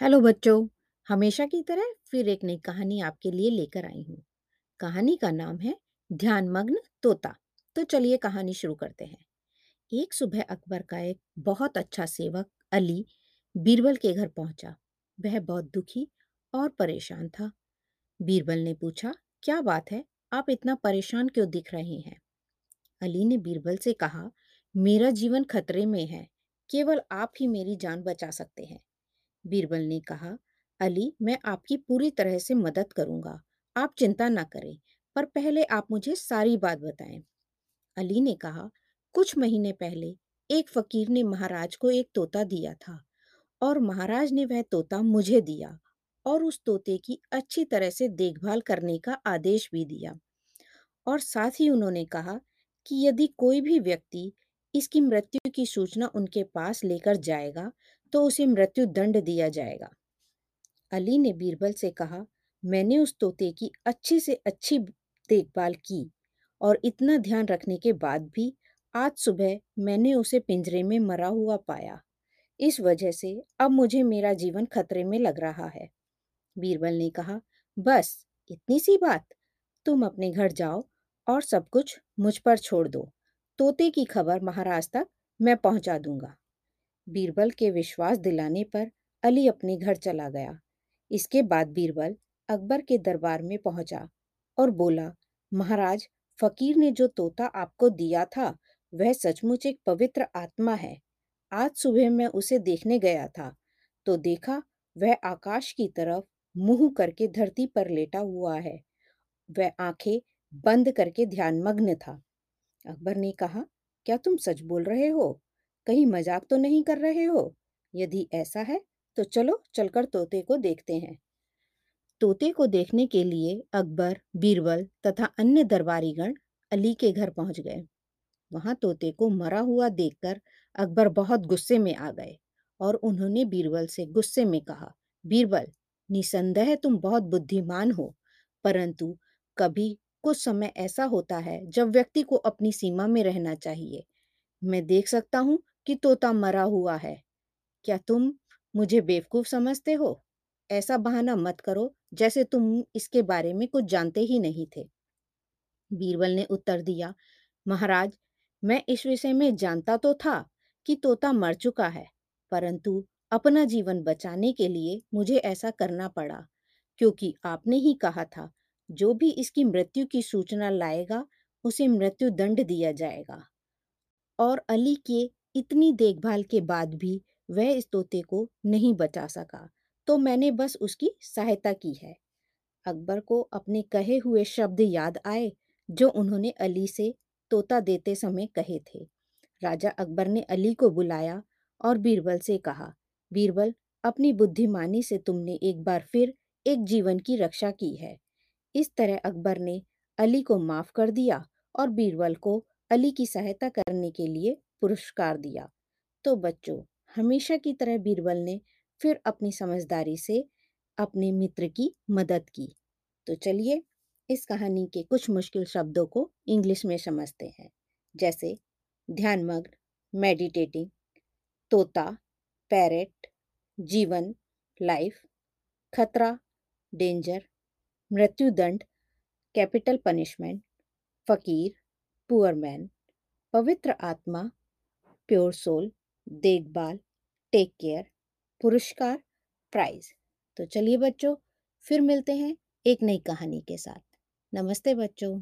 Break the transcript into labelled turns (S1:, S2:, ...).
S1: Hello बच्चों, हमेशा की तरह फिर एक नई कहानी आपके लिए लेकर आई हूँ। कहानी का नाम है ध्यानमग्न तोता। तो चलिए कहानी शुरू करते हैं। एक सुबह अकबर का एक बहुत अच्छा सेवक अली बीरबल के घर पहुँचा। वह बहुत दुखी और परेशान था। बीरबल ने पूछा, क्या बात है? आप इतना परेशान क्यों दिख रहे हैं? अली ने बीरबल से कहा, मेरा जीवन खतरे में है। केवल आप ही मेरी जान बचा सकते हैं। बीरबल ने कहा, अली, मैं आपकी पूरी तरह से मदद करूँगा। आप चिंता ना करें, पर पहले आप मुझे सारी बात बताएँ। अली ने कहा, कुछ महीने पहले एक फकीर ने महाराज को एक तोता दिया था, और महाराज ने वह तोता मुझे दिया, और उस तोते की अच्छी तरह से देखभाल करने का आदेश भी दिया। और साथ ही उन्होंने कहा कि यदि कोई भी व्यक्ति इसकी मृत्यु की सूचना उनके पास लेकर जाएगा तो उसे मृत्यु दंड दिया जाएगा। अली ने बीरबल से कहा, मैंने उस तोते की अच्छी से अच्छी देखभाल की और इतना ध्यान रखने के बाद भी आज सुबह मैंने उसे पिंजरे में मरा हुआ पाया। इस वजह से अब मुझे मेरा जीवन खतरे में लग रहा है। बीरबल ने कहा, बस, इतनी सी बात। तुम अपने घर जाओ और सब कुछ मुझ पर छोड़ दो। तोते की खबर महाराज तक मैं पहुँचा दूँगा। बीरबल के विश्वास दिलाने पर अली अपने घर चला गया। इसके बाद बीरबल अकबर के दरबार में पहुँचा और बोला, महाराज, फकीर ने जो तोता आपको दिया था, वह सचमुच एक पवित्र आत्मा है। आज सुबह मैं उसे देखने गया था तो देखा वह आकाश की तरफ़ मुँह करके धरती पर लेटा हुआ है। वह आँखें बंद करके ध्यानमग्न था। अकबर ने कहा, क्या तुम सच बोल रहे हो? कहीं मज़ाक तो नहीं कर रहे हो? यदि ऐसा है तो चलो चलकर तोते को देखते हैं। तोते को देखने के लिए अकबर, बीरबल तथा अन्य दरबारीगण अली के घर पहुँच गए। वहाँ तोते को मरा हुआ देखकर अकबर बहुत गुस्से में आ गए और उन्होंने बीरबल से गुस्से में कहा, बीरबल, निसंदेह तुम बहुत बुद्धिमान हो, परंतु कभी कुछ समय ऐसा होता है जब व्यक्ति को अपनी सीमा में रहना चाहिए। मैं देख सकता हूँ कि तोता मरा हुआ है। क्या तुम मुझे बेवकूफ़ समझते हो? ऐसा बहाना मत करो, जैसे तुम इसके बारे में कुछ जानते ही नहीं थे। बीरबल ने उत्तर दिया, महाराज, मैं इस विषय में जानता तो था कि तोता मर चुका है, परंतु अपना जीवन बचाने के लिए मुझे ऐसा करना पड़ा, क्योंकि आपने ही कहा था, जो भी इसकी मृत्यु की सूचना लाएगा, उसे मृत्यु दंड दिया जाएगा। और अली के इतनी देखभाल के बाद भी वह इस तोते को नहीं बचा सका तो मैंने बस उसकी सहायता की है। अकबर को अपने कहे हुए शब्द याद आए, जो उन्होंने अली से तोता देते समय कहे थे। राजा अकबर ने अली को बुलाया और बीरबल से कहा, बीरबल, अपनी बुद्धिमानी से तुमने एक बार फिर एक जीवन की रक्षा की है। इस तरह अकबर ने अली को माफ़ कर दिया और बीरबल को अली की सहायता करने के लिए पुरस्कार दिया। तो बच्चों, हमेशा की तरह बीरबल ने फिर अपनी समझदारी से अपने मित्र की मदद की। तो चलिए, इस कहानी के कुछ मुश्किल शब्दों को इंग्लिश में समझते हैं। जैसे, ध्यानमग्न, मेडिटेटिंग, तोता, पैरेट, जीवन, लाइफ, खतरा, डेंजर, मृत्युदंड, कैपिटल पनिशमेंट, फकीर, पुअर मैन, पवित्र आत्मा प्योर सोल, देखभाल, टेक केयर, पुरस्कार, प्राइज। तो चलिए बच्चों, फिर मिलते हैं एक नई कहानी के साथ। नमस्ते बच्चों।